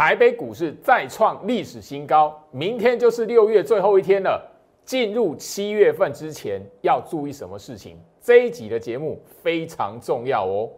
台北股市再创历史新高，明天就是六月最后一天了。进入七月份之前要注意什么事情？这一集的节目非常重要哦。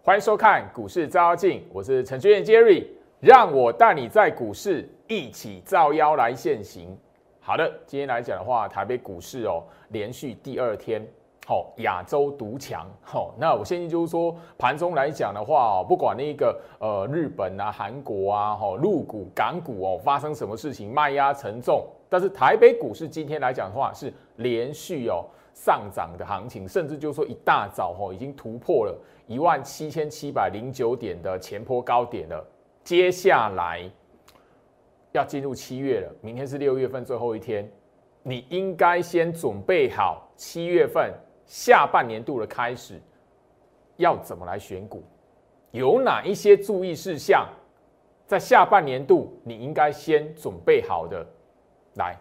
欢迎收看股市照妖镜，我是程序员 Jerry，让我带你在股市一起照妖来现行。好的，今天来讲的话，台北股市哦，连续第二天，好亚洲独强，好，那我现在就是说，盘中来讲的话哦，不管那个呃日本啊、韩国啊、哈陆股、港股哦，发生什么事情，卖压沉重，但是台北股市今天来讲的话，是连续哦上涨的行情，甚至就是说一大早哦，已经突破了。一万七千七百零九点的前坡高点了，接下来要进入七月了，明天是六月份最后一天，你应该先准备好七月份下半年度的开始要怎么来选股，有哪一些注意事项，在下半年度你应该先准备好的。来，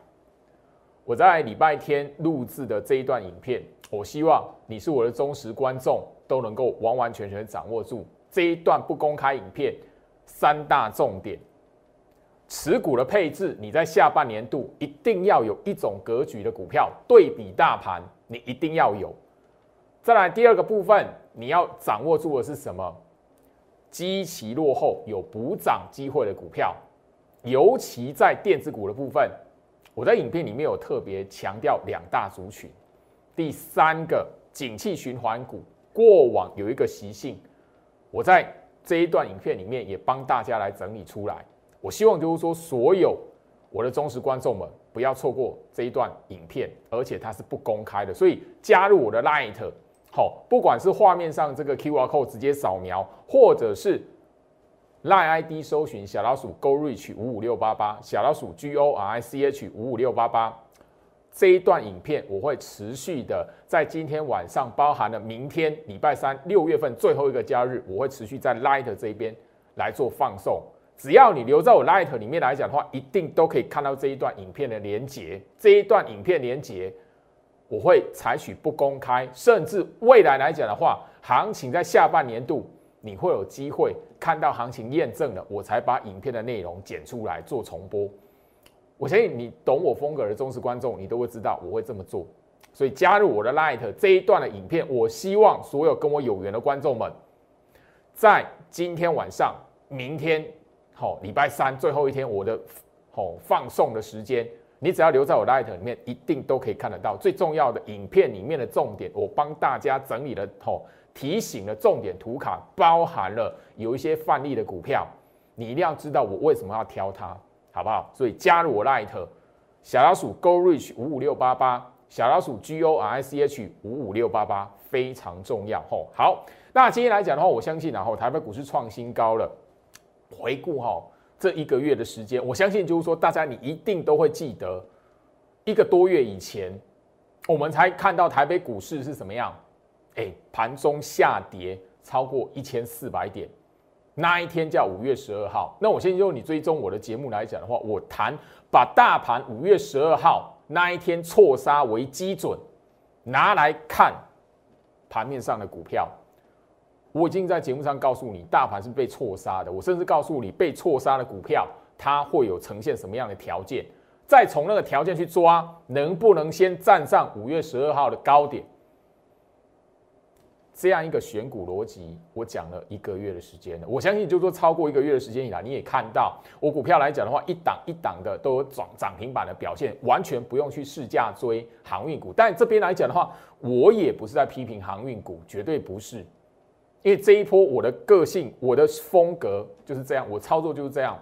我在礼拜天录制的这一段影片，我希望你是我的忠实观众。都能够完完全全掌握住这一段不公开影片三大重点，持股的配置，你在下半年度一定要有一种格局的股票对比大盘，你一定要有。再来第二个部分，你要掌握住的是什么？基期落后有补涨机会的股票，尤其在电子股的部分，我在影片里面有特别强调两大族群。第三个，景气循环股。过往有一个习性，我在这一段影片里面也帮大家来整理出来。我希望就是说，所有我的忠实观众们不要错过这一段影片，而且它是不公开的，所以加入我的 Light，好，不管是画面上这个 QR code 直接扫描，或者是 Line ID 搜寻小老鼠 Go Reach 五五六八八，小老鼠 G O R I C H 五五六八八。这一段影片我会持续的在今天晚上，包含了明天礼拜三六月份最后一个假日，我会持续在 Light 这边来做放送。只要你留在我 Light 里面来讲的话，一定都可以看到这一段影片的连接。这一段影片连接我会采取不公开，甚至未来来讲的话，行情在下半年度你会有机会看到行情验证了，我才把影片的内容剪出来做重播。我相信你懂我风格的忠实观众，你都会知道我会这么做。所以加入我的 Light 这一段的影片，我希望所有跟我有缘的观众们，在今天晚上、明天，好礼拜三最后一天，我的好放送的时间，你只要留在我 Light 里面，一定都可以看得到最重要的影片里面的重点。我帮大家整理了好提醒的重点图卡，包含了有一些范例的股票，你一定要知道我为什么要挑它。好不好？所以加入我 Light 小老鼠 Go Reach 五五六八八，小老鼠 G O R I C H 五五六八八非常重要吼。好，那今天来讲的话，我相信然后台北股市创新高了。回顾哈这一个月的时间，我相信就是说，大家你一定都会记得，一个多月以前，我们才看到台北股市是什么样？哎，盘中下跌超过一千四百点。那一天叫五月十二号，那我现在用你追踪我的节目来讲的话，我谈把大盘五月十二号那一天错杀为基准，拿来看盘面上的股票，我已经在节目上告诉你，大盘是被错杀的。我甚至告诉你，被错杀的股票它会有呈现什么样的条件，再从那个条件去抓，能不能先站上五月十二号的高点。这样一个选股逻辑，我讲了一个月的时间了。我相信，就说超过一个月的时间以来，你也看到我股票来讲的话，一档一档的都有涨涨停板的表现，完全不用去试价追航运股。但这边来讲的话，我也不是在批评航运股，绝对不是，因为这一波我的个性、我的风格就是这样，我操作就是这样。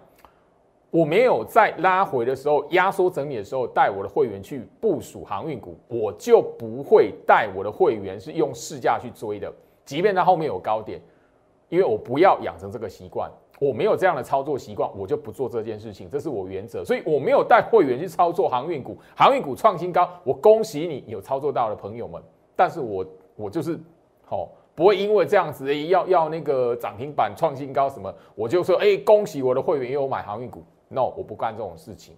我没有在拉回的时候、压缩整理的时候带我的会员去部署航运股，我就不会带我的会员是用市价去追的。即便它后面有高点，因为我不要养成这个习惯，我没有这样的操作习惯，我就不做这件事情，这是我原则。所以我没有带会员去操作航运股，航运股创新高，我恭喜你有操作到的朋友们。但是我我就是好，不会因为这样子要要那个涨停板创新高什么，我就说哎，恭喜我的会员有买航运股。？No，我不干这种事情，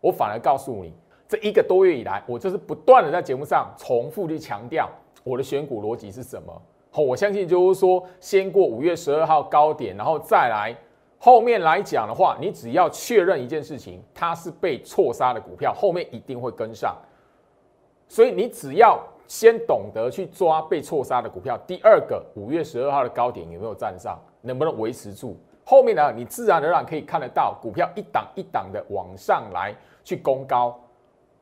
我反而告诉你，这一个多月以来，我就是不断的在节目上重复去强调我的选股逻辑是什么。好，我相信就是说，先过五月十二号高点，然后再来后面来讲的话，你只要确认一件事情，它是被错杀的股票，后面一定会跟上。所以你只要先懂得去抓被错杀的股票。第二个，五月十二号的高点有没有站上，能不能维持住？后面呢，你自然而然可以看得到股票一档一档的往上来去攻高。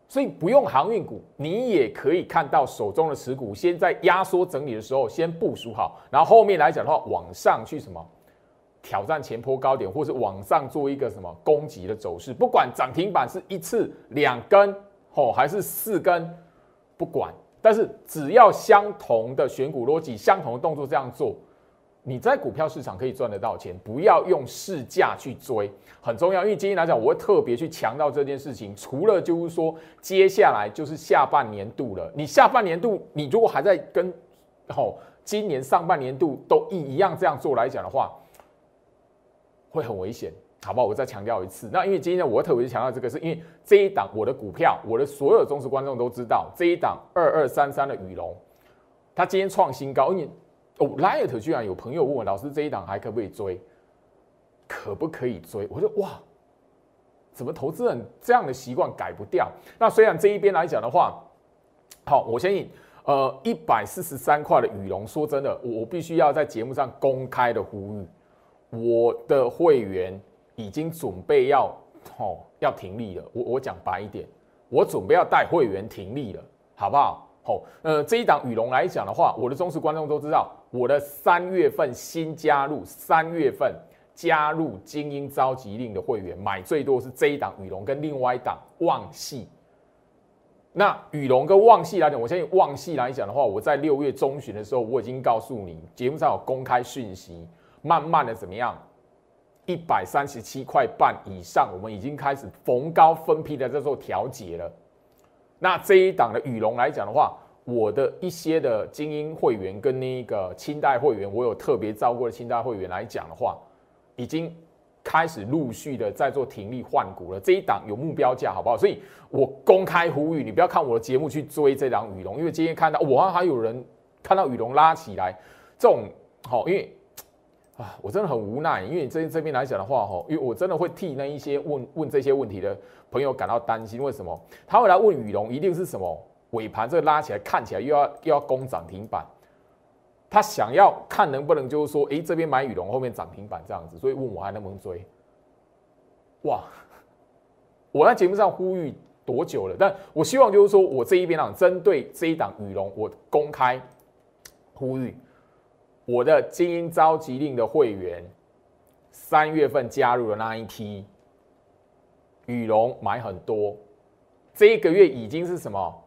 所以不用航运股，你也可以看到手中的持股先在压缩整理的时候先部署好，然后后面来讲的话，往上去什么挑战前坡高点，或是往上做一个什么攻击的走势。不管涨停板是一次两根哦，还是四根。不管，但是只要相同的选股逻辑、相同的动作这样做，你在股票市场可以赚得到钱。不要用市价去追，很重要。因为今天来讲，我会特别去强调这件事情。除了就是说，接下来就是下半年度了。你下半年度，你如果还在跟哦今年上半年度都一一样这样做来讲的话，会很危险。好不好？我再强调一次。那因为今天呢，我特别强调这个，是因为这一档我的股票，我的所有忠实观众都知道，这一档二二三三的羽龙，它今天创新高。因为哦，Light 居然有朋友问我，老师这一档还可不可以追？可不可以追？我说哇，怎么投资人这样的习惯改不掉？那虽然这一边来讲的话，好，我相信呃一百四十三块的羽绒，说真的，我我必须要在节目上公开的呼吁我的会员。已经准备要哦要停利了，我我讲白一点，我准备要带会员停利了，好不好？好，呃，这一档羽龙来讲的话，我的忠实观众都知道，我的三月份新加入，三月份加入精英召集令的会员，买最多是这一档羽龙跟另外一档旺系。那羽龙跟旺系来讲，我相信旺系来讲的话，我在六月中旬的时候，我已经告诉你，节目上有公开讯息，慢慢的怎么样？一百三十七块半以上，我们已经开始逢高分批的在做调节了。那这一档的羽龙来讲的话，我的一些的精英会员跟那个清代会员，我有特别照顾的清代会员来讲的话，已经开始陆续的在做停利换股了。这一档有目标价，好不好？所以我公开呼吁你，不要看我的节目去追这档羽龙，因为今天看到我还有人看到羽龙拉起来，这种好，因为。啊，我真的很无奈，因为这这边来讲的话，哈，因为我真的会替那一些问问这些问题的朋友感到担心。为什么？他会来问羽龙，一定是什么尾盘这拉起来，看起来又要又要攻涨停板，他想要看能不能就是说，哎，这边买羽龙，后面涨停板这样子，所以问我还能不能追？哇！我在节目上呼吁多久了？但我希望就是说我这一边啊，针对这一档羽龙，我公开呼吁。我的精英召集令的会员，三月份加入的那一批，羽绒买很多，这一个月已经是什么？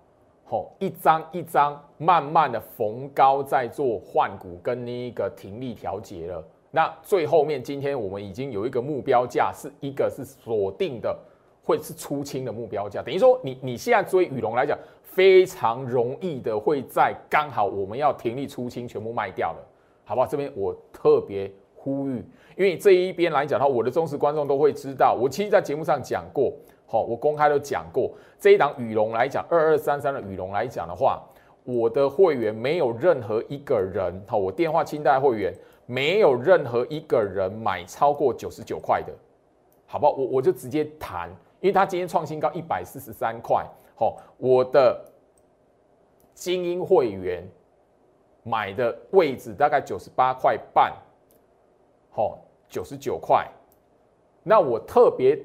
吼，一张一张慢慢的逢高在做换股跟那一个停利调节了。那最后面今天我们已经有一个目标价，是一个是锁定的，会是出清的目标价。等于说你你现在追羽绒来讲，非常容易的会在刚好我们要停利出清全部卖掉了。好不好？这边我特别呼吁，因为这一边来讲的话，我的忠实观众都会知道，我其实在节目上讲过，好，我公开都讲过，这一档羽龙来讲，二二三三的羽龙来讲的话，我的会员没有任何一个人，好，我电话清单会员没有任何一个人买超过九十九块的，好不好？我我就直接谈，因为他今天创新高一百四十三块，好，我的精英会员。买的位置大概九十八块半，好，九十九块。那我特别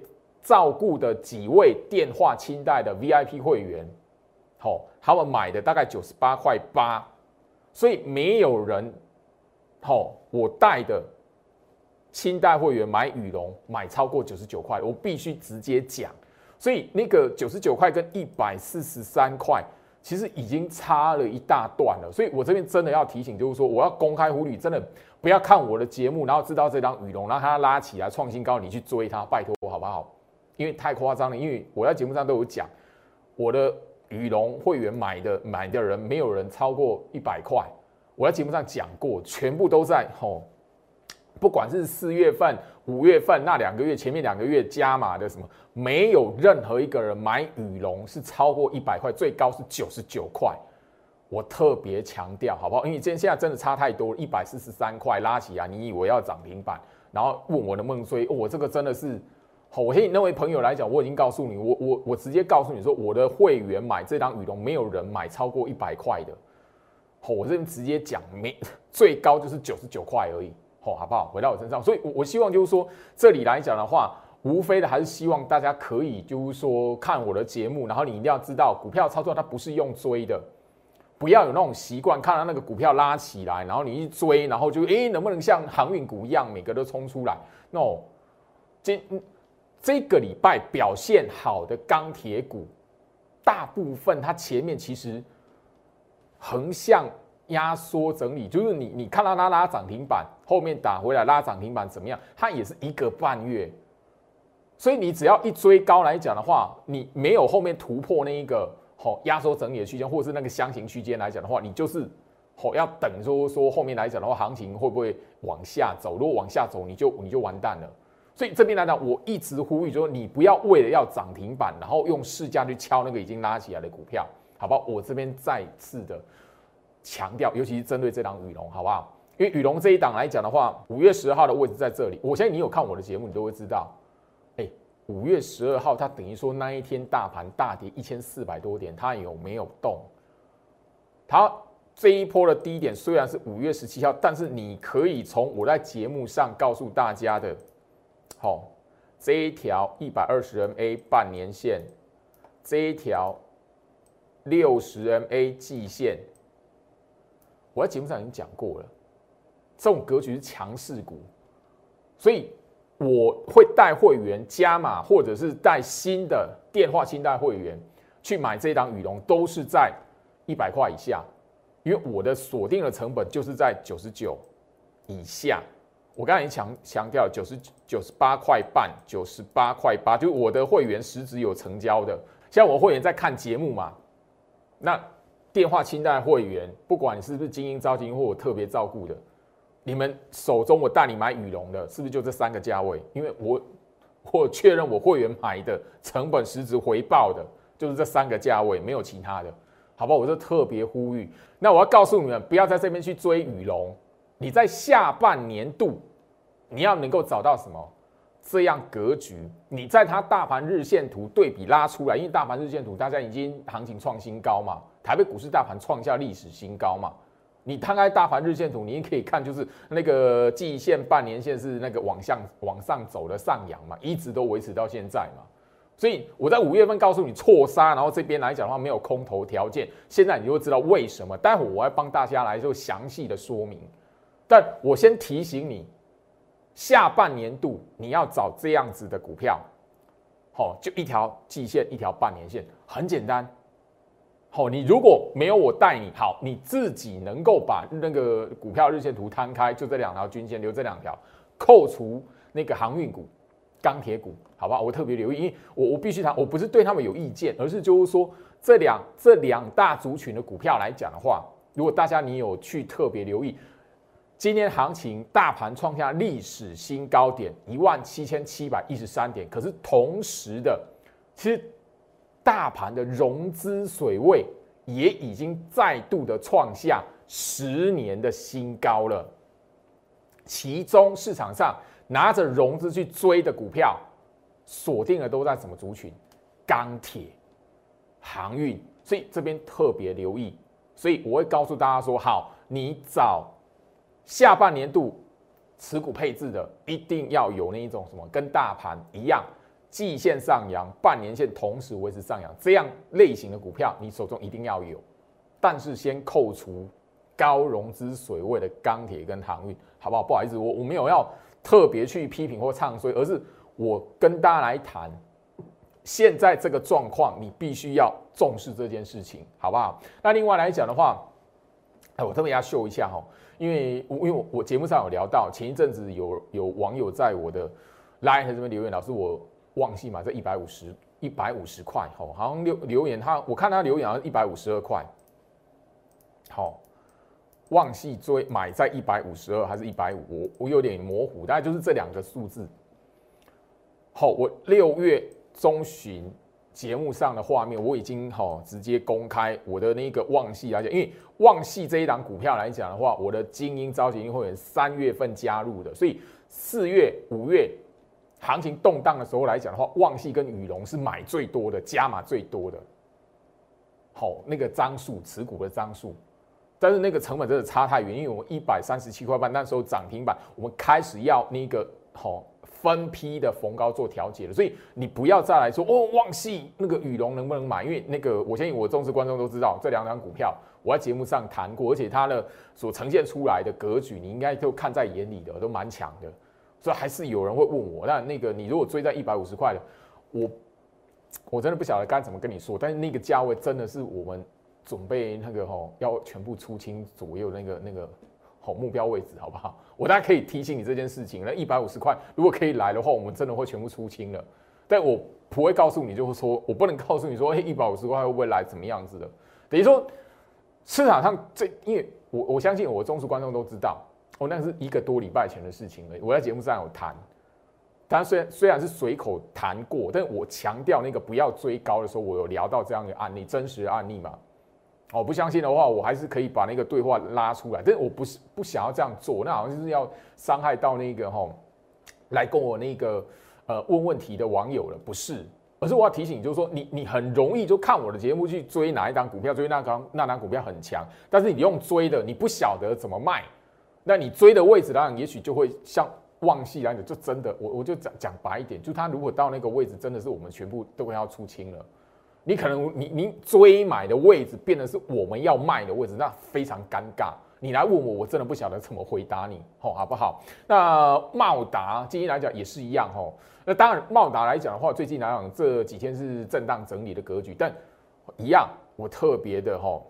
照顾的几位电话清代的 VIP 会员，好，他们买的大概九十八块八，所以没有人，好，我带的清代会员买羽绒买超过九十九块，我必须直接讲。所以那个九十九块跟一百四十三块。其实已经差了一大段了，所以我这边真的要提醒，就是说我要公开呼吁，真的不要看我的节目，然后知道这张羽绒，然后它拉起来创新高，你去追它，拜托好不好？因为太夸张了，因为我在节目上都有讲，我的羽绒会员买的买的人没有人超过一百块，我在节目上讲过，全部都在吼，不管是四月份、五月份那两个月前面两个月加码的什么，没有任何一个人买羽绒是超过一百块，最高是九十九块。我特别强调好不好？因为今天现在真的差太多，一百四十三块拉起来，你以为要涨停板，然后问我能不能追？我这个真的是，我嘿那位朋友来讲，我已经告诉你，我我我直接告诉你说，我的会员买这张羽绒，没有人买超过一百块的。我这边直接讲，没最高就是九十九块而已。哦，好不好？回到我身上，所以，我我希望就是说，这里来讲的话，无非的还是希望大家可以就是说看我的节目，然后你一定要知道，股票操作它不是用追的，不要有那种习惯，看到那个股票拉起来，然后你一追，然后就诶能不能像航运股一样，每个都冲出来？no，这这个礼拜表现好的钢铁股，大部分它前面其实横向。压缩整理就是你，你看到它拉涨停板，后面打回来拉涨停板怎么样？它也是一个半月，所以你只要一追高来讲的话，你没有后面突破那一个好压缩整理的区间，或者是那个箱型区间来讲的话，你就是好要等说说后面来讲的话，行情会不会往下走？如果往下走，你就你就完蛋了。所以这边来讲，我一直呼吁说，你不要为了要涨停板，然后用市价去敲那个已经拉起来的股票，好不好？我这边再次的。强调，尤其是针对这档羽绒，好不好？因为羽绒这一档来讲的话，五月十二号的位置在这里。我相信你有看我的节目，你都会知道。哎，五月十二号，它等于说那一天大盘大跌一千四百多点，它有没有动？它这一波的低点虽然是五月十七号，但是你可以从我在节目上告诉大家的，好，这一条一百二十 MA 半年线，这一条六十 MA 季线。我在节目上已经讲过了，这种格局是强势股，所以我会带会员加码，或者是带新的电话清代会员去买这档羽绒，都是在一百块以下，因为我的锁定的成本就是在九十九以下。我刚才已经强强调九十九十八块半，九十八块八，就是我的会员实质有成交的，像我会员在看节目嘛，那。电话清代会员，不管你是不是精英招金或我特别照顾的，你们手中我带你买羽绒的，是不是就这三个价位？因为我 我确认我会员买的成本实质回报的，就是这三个价位，没有其他的，好不好？我就特别呼吁。那我要告诉你们，不要在这边去追羽绒，你在下半年度你要能够找到什么这样格局？你在它大盘日线图对比拉出来，因为大盘日线图大家已经行情创新高嘛。台北股市大盘创下历史新高嘛？你摊开大盘日线图，你也可以看，就是那个季线、半年线是那个往向往上走的上扬嘛，一直都维持到现在嘛。所以我在五月份告诉你错杀，然后这边来讲的话没有空头条件，现在你就会知道为什么。待会我要帮大家来做详细的说明，但我先提醒你，下半年度你要找这样子的股票，好，就一条季线，一条半年线，很简单。好，你如果没有我带你，好，你自己能够把那个股票日线图摊开，就这两条均线，留这两条，扣除那个航运股、钢铁股，好吧？我特别留意，因为我我必须谈，我不是对他们有意见，而是就是说这两这两大族群的股票来讲的话，如果大家你有去特别留意，今天行情大盘创下历史新高点一万七千七百一十三点，可是同时的，其实。大盘的融资水位也已经再度的创下十年的新高了，其中市场上拿着融资去追的股票，锁定的都在什么族群？钢铁、航运，所以这边特别留意。所以我会告诉大家说：好，你找下半年度持股配置的，一定要有那一种什么，跟大盘一样。季线上扬，半年线同时维持上扬，这样类型的股票你手中一定要有。但是先扣除高融资水位的钢铁跟航运，好不好？不好意思，我我没有要特别去批评或唱衰，而是我跟大家来谈，现在这个状况你必须要重视这件事情，好不好？那另外来讲的话，哎，我特别要秀一下哈，因为因为我我节目上有聊到，前一阵子有有网友在我的 Line 这边留言，老师我。忘记嘛？这一百五十一百五十块，吼，好像留留言他，我看他留言好像一百五十二块。好，旺系追买在一百五十二还是一百五？我我有点模糊，大概就是这两个数字。好，我六月中旬节目上的画面我已经好直接公开我的那个旺系来讲，因为旺系这一档股票来讲的话，我的精英招集会员三月份加入的，所以四月、五月行情动荡的时候来讲的话，旺系跟宇龙是买最多的，加码最多的。好，那个张数持股的张数，但是那个成本真的差太远，因为我一百三十七块半那时候涨停板，我们开始要那个好。分批的逢高做调节了，所以你不要再来说哦，旺系那个羽龙能不能买？因为那个我相信我重视观众都知道，这两张股票我在节目上谈过，而且它的所呈现出来的格局，你应该都看在眼里的，都蛮强的。所以还是有人会问我，那那个你如果追在一百五十块的，我我真的不晓得该怎么跟你说。但是那个价位真的是我们准备那个吼要全部出清左右那个那个。好目标位置好不好？我大家可以提醒你这件事情。那一百五十块如果可以来的话，我们真的会全部出清了。但我不会告诉你，就是说我不能告诉你说，哎，一百五十块会不会来怎么样子的？等于说市场上这，因为我我相信我忠实观众都知道，哦，那是一个多礼拜前的事情了。我在节目上有谈，但虽然虽然是随口谈过，但我强调那个不要追高的时候，我有聊到这样的案例，真实的案例嘛。哦，不相信的话，我还是可以把那个对话拉出来。但是我不是不想要这样做，那好像就是要伤害到那个哈，来跟我那个呃问问题的网友了，不是？而是我要提醒，就是说你你很容易就看我的节目去追哪一档股票，追那张那档股票很强，但是你用追的，你不晓得怎么卖，那你追的位置当然也许就会像旺系来讲，就真的我我就讲讲白一点，就他如果到那个位置，真的是我们全部都会要出清了。你可能你你追买的位置变得是我们要卖的位置，那非常尴尬。你来问我，我真的不晓得怎么回答你，吼，好不好？那茂达今天来讲也是一样，吼。那当然，茂达来讲的话，最近来讲这几天是震荡整理的格局，但一样，我特别的吼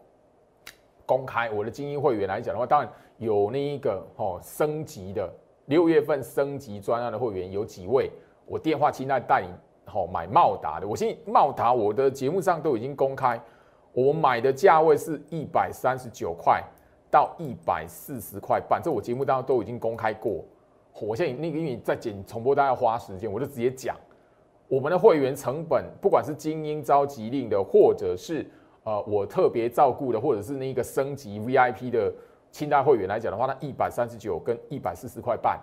公开我的精英会员来讲的话，当然有那一个吼升级的六月份升级专案的会员有几位，我电话清单带你哦买茂达的，我信茂达，我的节目上都已经公开，我买的价位是一百三十九块到一百四十块半，这我节目当中都已经公开过。我现在那个因为在剪重播，大家要花时间，我就直接讲，我们的会员成本，不管是精英召集令的，或者是呃我特别照顾的，或者是那个升级 VIP 的清代会员来讲的话，那一百三十九跟一百四十块半。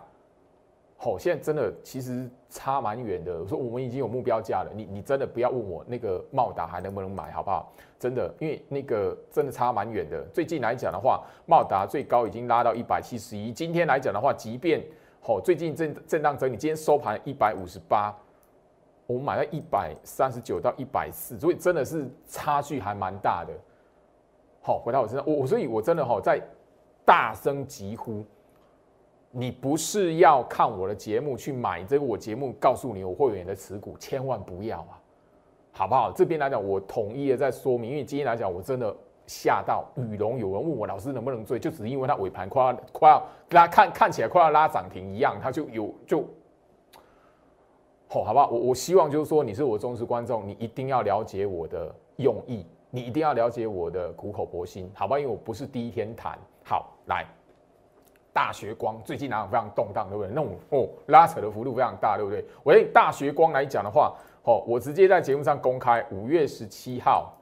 好，现在真的其实差蛮远的。我说我们已经有目标价了，你你真的不要问我那个茂达还能不能买，好不好？真的，因为那个真的差蛮远的。最近来讲的话，茂达最高已经拉到一百七十一。今天来讲的话，即便好最近震震荡整理，今天收盘一百五十八，我们买到一百三十九到一百四，所以真的是差距还蛮大的。好，回到我身上，我所以，我真的哈在大声疾呼。你不是要看我的节目去买这个？我节目告诉你我会员的持股，千万不要啊，好不好？这边来讲，我统一的在说明，因为今天来讲，我真的吓到雨龙，有人问我老师能不能追，就只因为它尾盘快要快要拉看看起来快要拉涨停一样，它就有就，好，好不好？我我希望就是说，你是我忠实观众，你一定要了解我的用意，你一定要了解我的苦口婆心，好吧？因为我不是第一天谈，好来。大学光最近哪有非常动荡，对不对？那种哦拉扯的幅度非常大，对不对？我以大学光来讲的话，哦，我直接在节目上公开，五月十七号，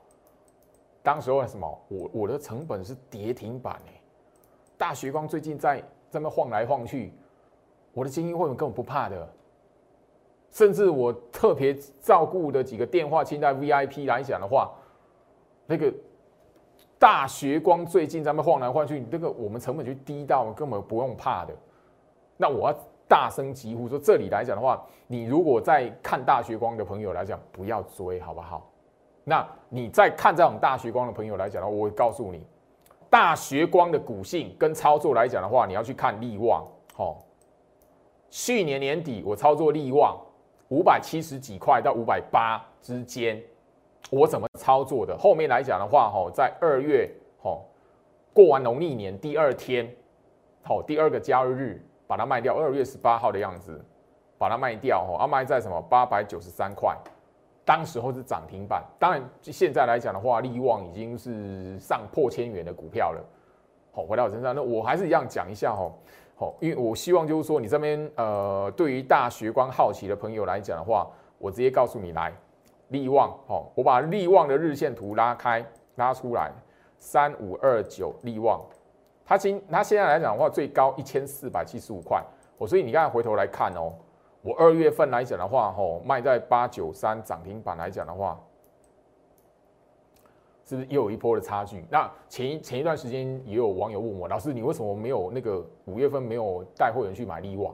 当时候什么？我我的成本是跌停板哎，大学光最近在这么晃来晃去，我的精英会员根本不怕的，甚至我特别照顾的几个电话清单 VIP 来讲的话，那个。大学光最近咱们晃来晃去，你这个我们成本就低到根本不用怕的。那我要大声疾呼说，这里来讲的话，你如果在看大学光的朋友来讲，不要追，好不好？那你在看这种大学光的朋友来讲的话，我会告诉你，大学光的股性跟操作来讲的话，你要去看利旺。好，去年年底我操作利旺五百七十几块到五百八之间。我怎么操作的？后面来讲的话，哈，在二月，哈，过完农历年第二天，好，第二个交易日把它卖掉，二月十八号的样子，把它卖掉，哈，要卖在什么？八百九十三块，当时候是涨停板。当然，现在来讲的话，利旺已经是上破千元的股票了，好，回到我身上，那我还是一样讲一下哈。好，因为我希望就是说，你这边呃，对于大学光好奇的朋友来讲的话，我直接告诉你来，利旺哦，我把利旺的日线图拉开拉出来，三五二九利旺，它今它现在来讲的话，最高一千四百七十五块，我所以你刚才回头来看哦，我二月份来讲的话，吼卖在八九三涨停板来讲的话。是不是又有一波的差距？那前一前一段时间也有网友问我，老师你为什么没有那个五月份没有带会员去买利旺？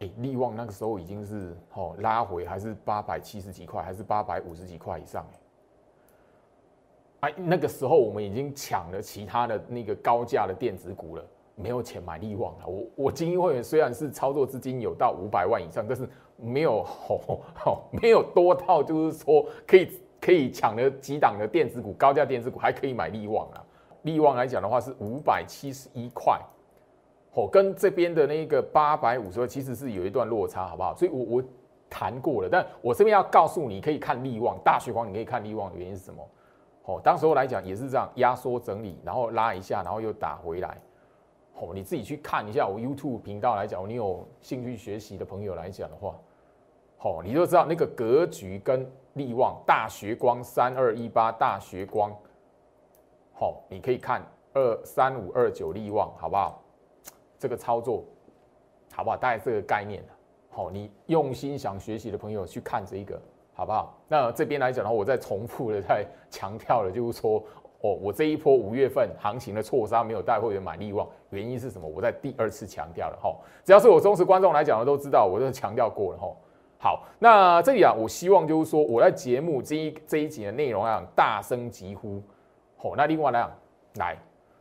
哎，利旺那个时候已经是哦拉回还是八百七十几块，还是八百五十几块以上？哎，那个时候我们已经抢了其他的那个高价的电子股了，没有钱买利旺了。我我精英会员虽然是操作资金有到五百万以上，但是没有哦哦没有多到就是说可以。可以抢了几档的电子股，高价电子股还可以买利旺啊。利旺来讲的话是五百七十一块，哦，跟这边的那个八百五十块其实是有一段落差，好不好？所以，我我谈过了，但我这边要告诉你，可以看利旺大雪光，你可以看利旺的原因是什么？哦，当时候来讲也是这样压缩整理，然后拉一下，然后又打回来。哦，你自己去看一下我 YouTube 频道来讲，你有兴趣学习的朋友来讲的话，哦，你就知道那个格局跟。利旺大学光三二一八大学光，好，你可以看二三五二九利旺，好不好？这个操作好不好？大概这个概念好，你用心想学习的朋友去看这一个，好不好？那这边来讲的话，我再重复的再强调了，就是说，哦，我这一波五月份行情的错杀没有带会员买利旺，原因是什么？我在第二次强调了，哈，只要是我忠实观众来讲的都知道，我都强调过了，哈。好，那这里啊，我希望就是说，我在节目这一这一集的内容啊，大声疾呼，好，那另外呢，来，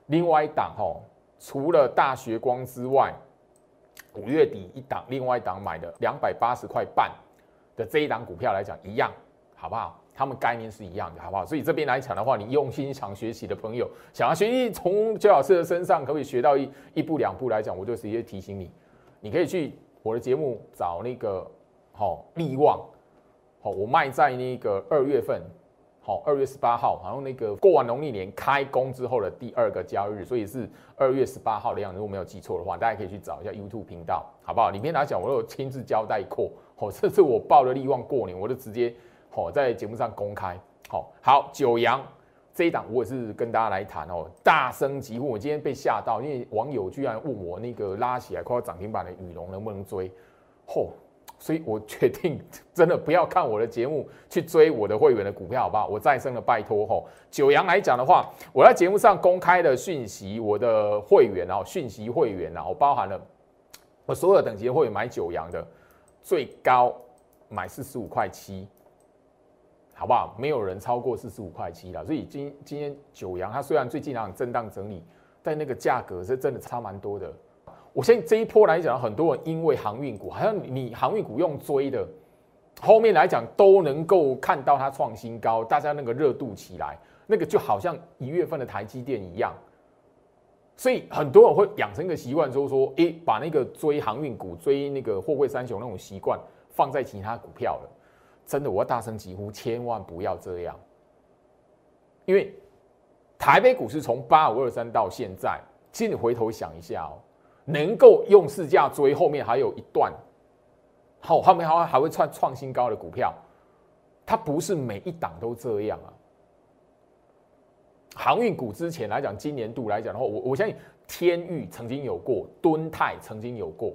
另外一档哈，除了大学光之外，五月底一档，另外一档买的两百八十块半的这一档股票来讲，一样，好不好？他们概念是一样的，好不好？所以这边来讲的话，你用心想学习的朋友，想要学习从邱老师的身上可不可以学到一一步两步来讲，我就直接提醒你，你可以去我的节目找那个。好，利旺，好，我卖在那个二月份，好，二月十八号，好像那个过完农历年开工之后的第二个交易日，所以是二月十八号的样子。如果没有记错的话，大家可以去找一下 YouTube 频道，好不好？里面来讲，我都有亲自交代过。好，这次我报了利旺过年，我就直接好在节目上公开。好，好，九阳这一档我也是跟大家来谈哦，大声疾呼，我今天被吓到，因为网友居然问我那个拉起来快要涨停板的羽龙能不能追，嚯！所以我决定 真的不要看我的节目去追我的会员的股票，好不好？我再生了，拜托吼。九阳来讲的话，我在节目上公开的讯息，我的会员哦，讯息会员啊，我包含了我所有等级会员买九阳的最高买四十五块七，好不好？没有人超过四十五块七了。所以今今天九阳它虽然最近啊震荡整理，但那个价格是真的差蛮多的。我现在这一波来讲，很多人因为航运股，好像你航运股用追的，后面来讲都能够看到它创新高，大家那个热度起来，那个就好像一月份的台积电一样，所以很多人会养成一个习惯，就是说，诶，把那个追航运股、追那个货柜三雄那种习惯放在其他股票了。真的，我要大声疾呼，千万不要这样，因为台北股市从八五二三到现在，其实你回头想一下哦。能够用市价追，后面还有一段，好，后面还还会创创新高的股票，它不是每一档都这样啊。航运股之前来讲，今年度来讲的话，我我相信天域曾经有过，敦泰曾经有过，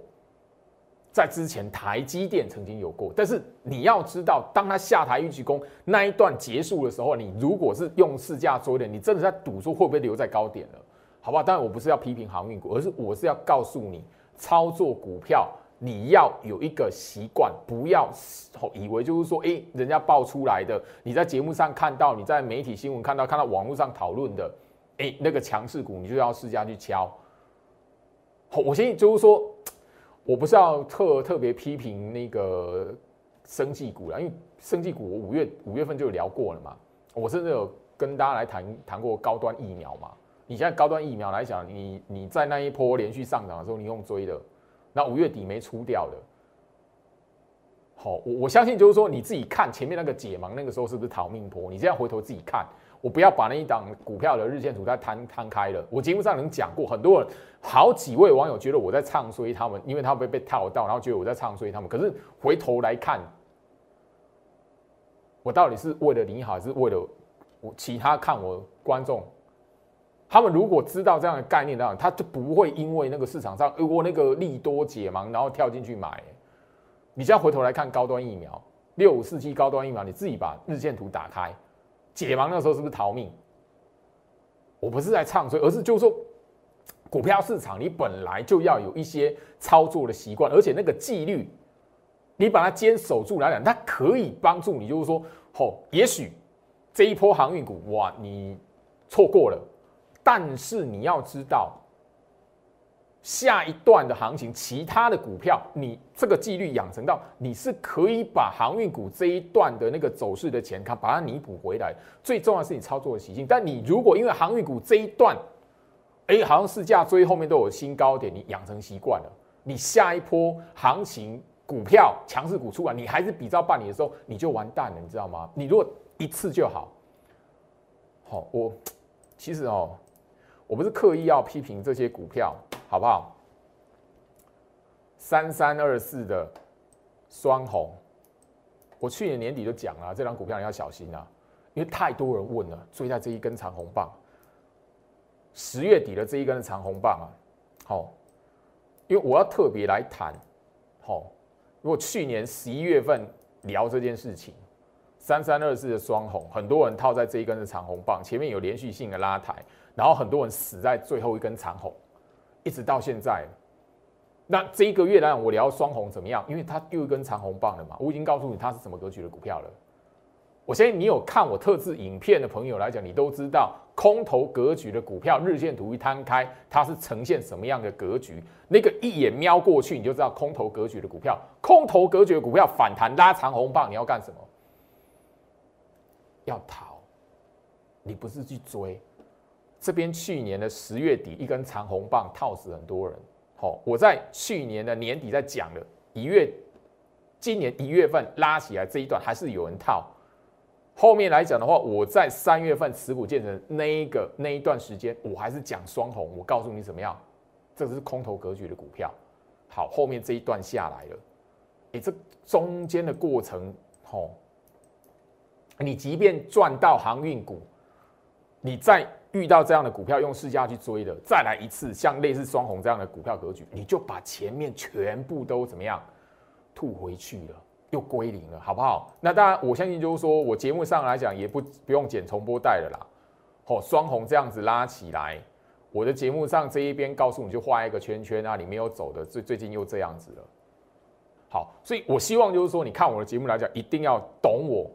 在之前台积电曾经有过，但是你要知道，当它下台预期工那一段结束的时候，你如果是用市价追的，你真的在赌说会不会留在高点了。好吧，当然我不是要批评航运股，而是我是要告诉你，操作股票你要有一个习惯，不要以为就是说，哎，人家爆出来的，你在节目上看到，你在媒体新闻看到，看到网络上讨论的，哎，那个强势股，你就要试下去敲。我先就是说，我不是要特特别批评那个生技股了，因为生技股我五月五月份就聊过了嘛，我甚至有跟大家来谈谈过高端疫苗嘛。你现在高端疫苗来讲，你你在那一波连续上涨的时候，你用追的，那五月底没出掉的，好，我我相信就是说你自己看前面那个解盲那个时候是不是逃命波？你这样回头自己看，我不要把那一档股票的日线图再摊摊开了。我节目上能讲过，很多人好几位网友觉得我在唱衰他们，因为他们被套到，然后觉得我在唱衰他们。可是回头来看，我到底是为了你好，还是为了我其他看我观众？他们如果知道这样的概念的话，他就不会因为那个市场上如果那个利多解盲，然后跳进去买。你只要回头来看高端疫苗六五四七高端疫苗，你自己把日线图打开，解盲那时候是不是逃命？我不是在唱衰，而是就是说，股票市场你本来就要有一些操作的习惯，而且那个纪律，你把它坚守住来讲，它可以帮助你，就是说，吼，也许这一波航运股哇，你错过了。但是你要知道，下一段的行情，其他的股票，你这个纪律养成到，你是可以把航运股这一段的那个走势的前看，把它弥补回来。最重要是你操作的习性。但你如果因为航运股这一段，哎，好像市价追后面都有新高点，你养成习惯了，你下一波行情股票强势股出来，你还是比照办理的时候，你就完蛋了，你知道吗？你如果一次就好，好，我其实哦。我不是刻意要批评这些股票，好不好？三三二四的双红，我去年年底就讲了，这张股票你要小心啊，因为太多人问了，追在这一根长红棒。十月底的这一根长红棒啊，好，因为我要特别来谈，好，如果去年十一月份聊这件事情，三三二四的双红，很多人套在这一根的长红棒前面有连续性的拉抬。然后很多人死在最后一根长红，一直到现在。那这一个月来，我聊双红怎么样？因为它又一根长红棒了嘛。我已经告诉你它是什么格局的股票了。我相信你有看我特制影片的朋友来讲，你都知道空头格局的股票日线图一摊开，它是呈现什么样的格局？那个一眼瞄过去，你就知道空头格局的股票。空头格局的股票反弹拉长红棒，你要干什么？要逃，你不是去追。这边去年的十月底一根长红棒套死很多人，好，我在去年的年底在讲了，一月，今年一月份拉起来这一段还是有人套，后面来讲的话，我在三月份持股建成那一个那一段时间，我还是讲双红，我告诉你怎么样，这是空头格局的股票，好，后面这一段下来了，诶，这中间的过程，吼，你即便赚到航运股，你在。遇到这样的股票，用市价去追的，再来一次像类似双红这样的股票格局，你就把前面全部都怎么样吐回去了，又归零了，好不好？那当然，我相信就是说我节目上来讲也不不用剪重播带了啦。哦，双红这样子拉起来，我的节目上这一边告诉你就画一个圈圈啊，你没有走的，最最近又这样子了。好，所以我希望就是说，你看我的节目来讲，一定要懂我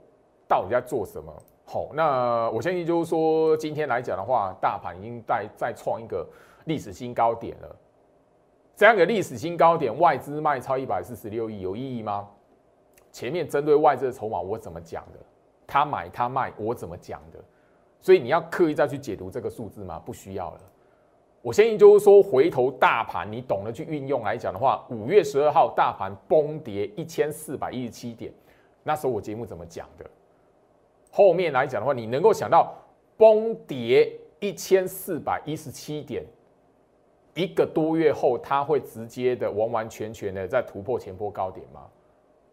到底在做什么。好，那我相信就是说，今天来讲的话，大盘已经在再创一个历史新高点了。这样的历史新高点，外资卖超一百四十六亿，有意义吗？前面针对外资的筹码，我怎么讲的？他买他卖，我怎么讲的？所以你要刻意再去解读这个数字吗？不需要了。我相信就是说，回头大盘你懂得去运用来讲的话，五月十二号大盘崩跌一千四百一十七点，那时候我节目怎么讲的？后面来讲的话，你能够想到崩跌一千四百一十七点，一个多月后，它会直接的完完全全的在突破前波高点吗？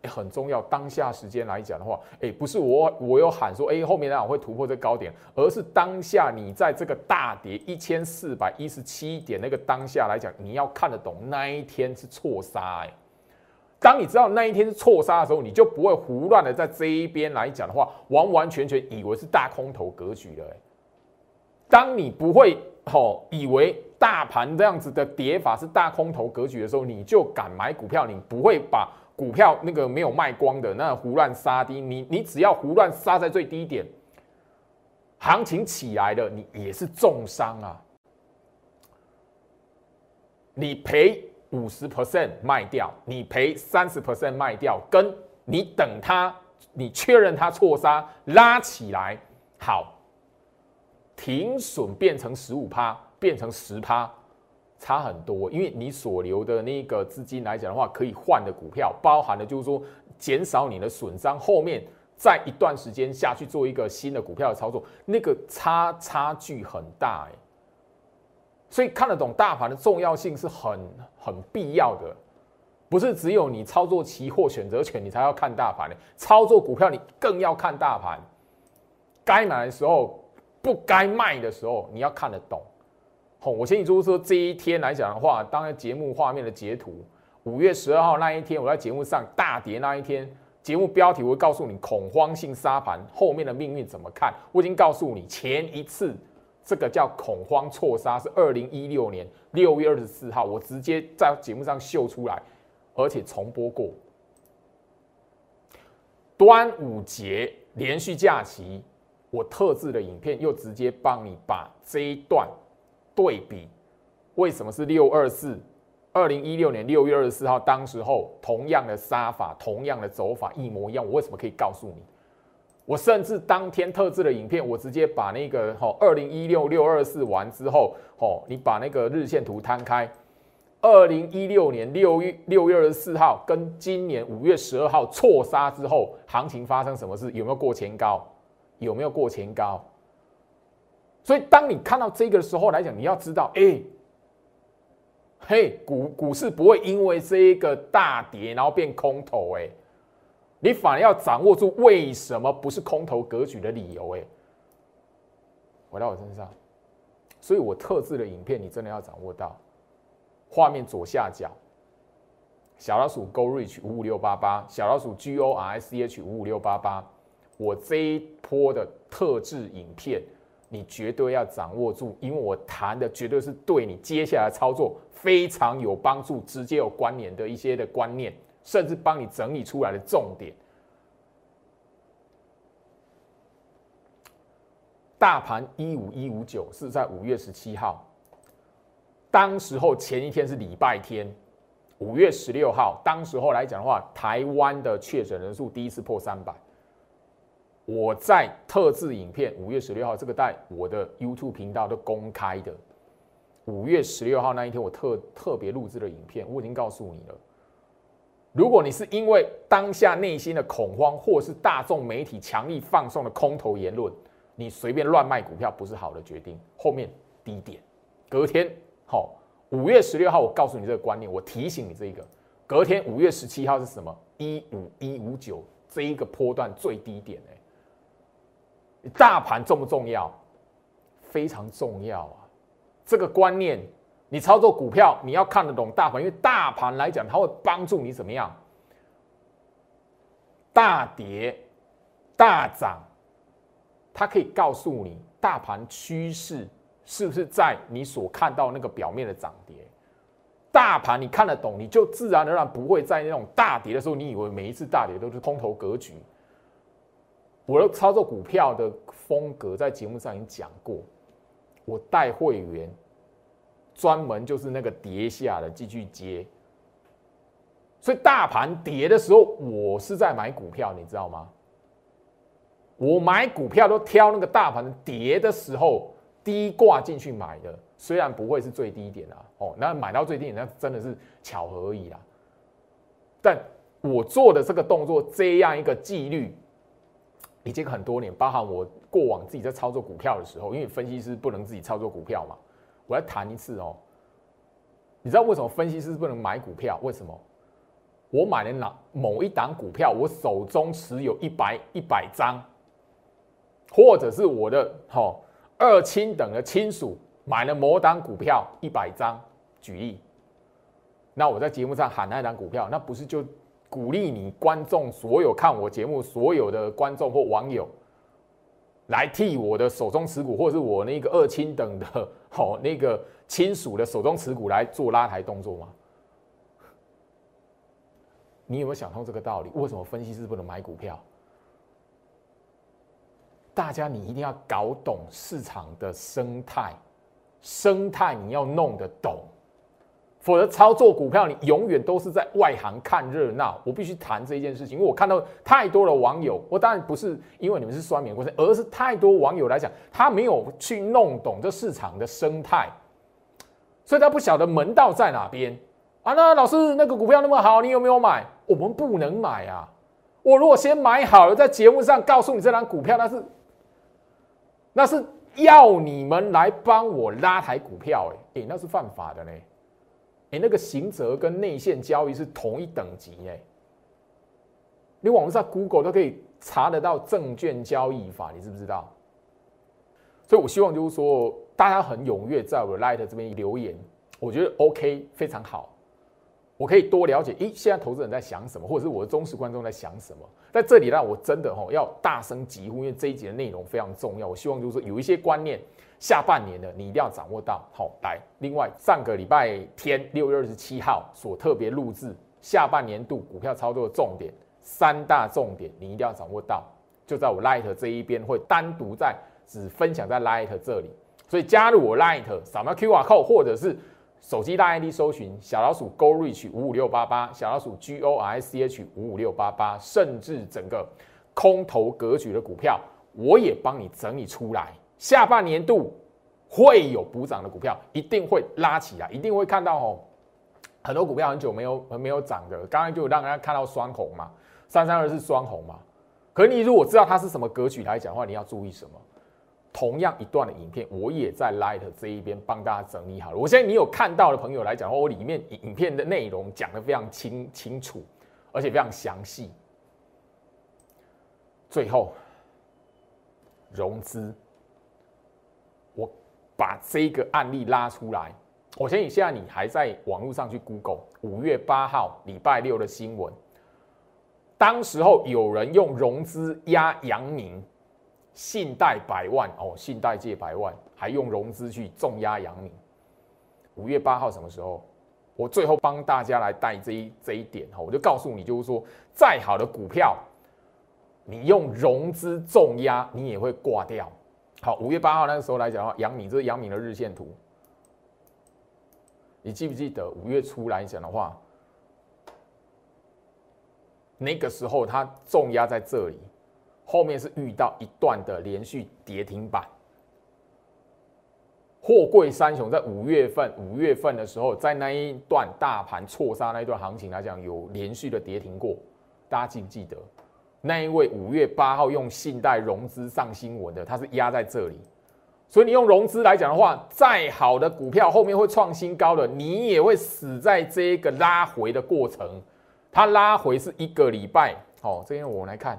哎，很重要。当下时间来讲的话，哎，不是我我有喊说，哎，后面那样会突破这高点，而是当下你在这个大跌一千四百一十七点那个当下来讲，你要看得懂那一天是错杀哎。当你知道那一天是错杀的时候，你就不会胡乱的在这一边来讲的话，完完全全以为是大空头格局了。当你不会吼以为大盘这样子的跌法是大空头格局的时候，你就敢买股票，你不会把股票那个没有卖光的那胡乱杀低。你你只要胡乱杀在最低点，行情起来了，你也是重伤啊，你赔。五十 percent 卖掉，你赔三十 percent 卖掉，跟你等它，你确认它错杀拉起来，好，停损变成十五趴，变成十趴，差很多。因为你所留的那个资金来讲的话，可以换的股票，包含的就是说减少你的损伤，后面在一段时间下去做一个新的股票的操作，那个差差距很大哎。所以看得懂大盘的重要性是很很必要的，不是只有你操作期货选择权你才要看大盘的，操作股票你更要看大盘。该买的时候，不该卖的时候，你要看得懂。好，我先你说说这一天来讲的话，当然节目画面的截图，五月十二号那一天，我在节目上大跌那一天，节目标题我会告诉你恐慌性杀盘后面的命运怎么看。我已经告诉你前一次。这个叫恐慌错杀，是二零一六年六月二十四号，我直接在节目上秀出来，而且重播过。端午节连续假期，我特制的影片又直接帮你把这一段对比，为什么是六二四？二零一六年六月二十四号，当时候同样的杀法，同样的走法一模一样，我为什么可以告诉你？我甚至当天特制的影片，我直接把那个吼二零一六六二四完之后，吼你把那个日线图摊开，二零一六年六月六月二十四号跟今年五月十二号错杀之后，行情发生什么事？有没有过前高？有没有过前高？所以当你看到这个时候来讲，你要知道，哎，嘿，股股市不会因为这一个大跌然后变空头，哎。你反而要掌握住为什么不是空头格局的理由，哎，回到我身上，所以我特制的影片你真的要掌握到，画面左下角，小老鼠 Go Reach 五五六八八，小老鼠 G O R I C H 五五六八八，我这一波的特制影片，你绝对要掌握住，因为我谈的绝对是对你接下来操作非常有帮助、直接有关联的一些的观念。甚至帮你整理出来的重点。大盘一五一五九是在五月十七号，当时候前一天是礼拜天，五月十六号，当时候来讲的话，台湾的确诊人数第一次破三百。我在特制影片五月十六号这个在我的 YouTube 频道都公开的。五月十六号那一天，我特特别录制的影片，我已经告诉你了。如果你是因为当下内心的恐慌，或是大众媒体强力放送的空头言论，你随便乱卖股票不是好的决定。后面低点，隔天好，五月十六号我告诉你这个观念，我提醒你这一个，隔天五月十七号是什么？一五一五九这一个波段最低点哎，大盘重不重要？非常重要啊，这个观念。你操作股票，你要看得懂大盘，因为大盘来讲，它会帮助你怎么样？大跌、大涨，它可以告诉你大盘趋势是不是在你所看到那个表面的涨跌。大盘你看得懂，你就自然而然不会在那种大跌的时候，你以为每一次大跌都是空头格局。我的操作股票的风格在节目上已经讲过，我带会员。专门就是那个跌下的继续接，所以大盘跌的时候，我是在买股票，你知道吗？我买股票都挑那个大盘跌的时候低挂进去买的，虽然不会是最低点啊，哦，那买到最低点那真的是巧合而已啦。但我做的这个动作，这样一个纪律，已经很多年，包含我过往自己在操作股票的时候，因为分析师不能自己操作股票嘛。我要谈一次哦，你知道为什么分析师不能买股票？为什么？我买了哪某一档股票，我手中持有一百一百张，或者是我的哈二亲等的亲属买了某档股票一百张，举例，那我在节目上喊那档股票，那不是就鼓励你观众所有看我节目所有的观众或网友？来替我的手中持股，或者是我那个二亲等的，好 那个亲属的手中持股来做拉抬动作吗？你有没有想通这个道理？为什么分析师不能买股票？大家你一定要搞懂市场的生态，生态你要弄得懂。否则操作股票，你永远都是在外行看热闹。我必须谈这一件事情，因为我看到太多的网友，我当然不是因为你们是酸民过程，而是太多网友来讲，他没有去弄懂这市场的生态，所以他不晓得门道在哪边啊。那老师，那个股票那么好，你有没有买？我们不能买啊，我如果先买好了，在节目上告诉你这张股票，那是那是要你们来帮我拉抬股票，哎，那是犯法的呢。哎，那个行者跟内线交易是同一等级哎。你网上 Google 都可以查得到证券交易法，你知不知道？所以我希望就是说，大家很踊跃在我的 Light 这边留言，我觉得 OK 非常好。我可以多了解，咦，现在投资人在想什么，或者是我的忠实观众在想什么？在这里呢，我真的哈要大声疾呼，因为这一节的内容非常重要。我希望就是说，有一些观念，下半年的你一定要掌握到。好，来，另外上个礼拜天六月二十七号所特别录制下半年度股票操作的重点三大重点，你一定要掌握到。就在我 Light 这一边会单独在只分享在 Light 这里，所以加入我 Light，扫描 QR code 或者是。手机大 ID 搜寻小老鼠 Go Reach 五五六八八，小老鼠 G O R C H 五五六八八，甚至整个空头格局的股票，我也帮你整理出来。下半年度会有补涨的股票，一定会拉起来，一定会看到哦。很多股票很久没有没有涨的，刚刚就让大家看到双红嘛，三三二是双红嘛。可你如果知道它是什么格局来讲的话，你要注意什么？同样一段的影片，我也在 Light 这一边帮大家整理好了。我相信你有看到的朋友来讲的话，我里面影片的内容讲的非常清清楚，而且非常详细。最后，融资，把这个案例拉出来。我相信现在你还在网络上去 Google 五月八号礼拜六的新闻，当时候有人用融资压阳明。信贷百万哦，信贷借百万，还用融资去重压阳明。五月八号什么时候？我最后帮大家来带这一这一点哈，我就告诉你，就是说，再好的股票，你用融资重压，你也会挂掉。好，五月八号那个时候来讲的话，阳明这是阳明的日线图，你记不记得五月初来讲的话，那个时候它重压在这里。后面是遇到一段的连续跌停板，货柜三雄在五月份五月份的时候，在那一段大盘错杀那一段行情来讲，有连续的跌停过，大家记不记得？那一位五月八号用信贷融资上新闻的，它是压在这里，所以你用融资来讲的话，再好的股票后面会创新高的，你也会死在这个拉回的过程，它拉回是一个礼拜，好，这边我们来看。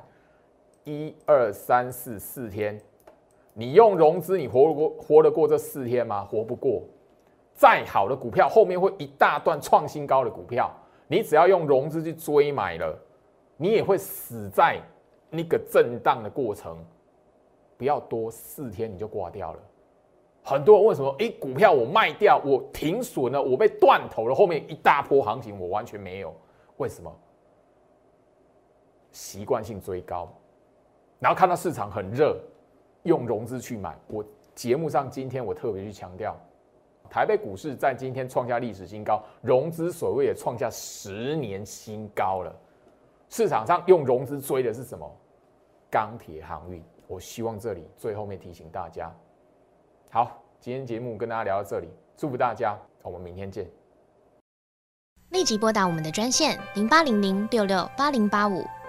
一二三四四天，你用融资，你活得过活得过这四天吗？活不过。再好的股票，后面会一大段创新高的股票，你只要用融资去追买了，你也会死在那个震荡的过程。不要多四天你就挂掉了。很多人为什么？哎，股票我卖掉，我停损了，我被断头了，后面一大波行情我完全没有。为什么？习惯性追高。然后看到市场很热，用融资去买。我节目上今天我特别去强调，台北股市在今天创下历史新高，融资所谓也创下十年新高了。市场上用融资追的是什么？钢铁航运。我希望这里最后面提醒大家，好，今天节目跟大家聊到这里，祝福大家，我们明天见。立即拨打我们的专线零八零零六六八零八五。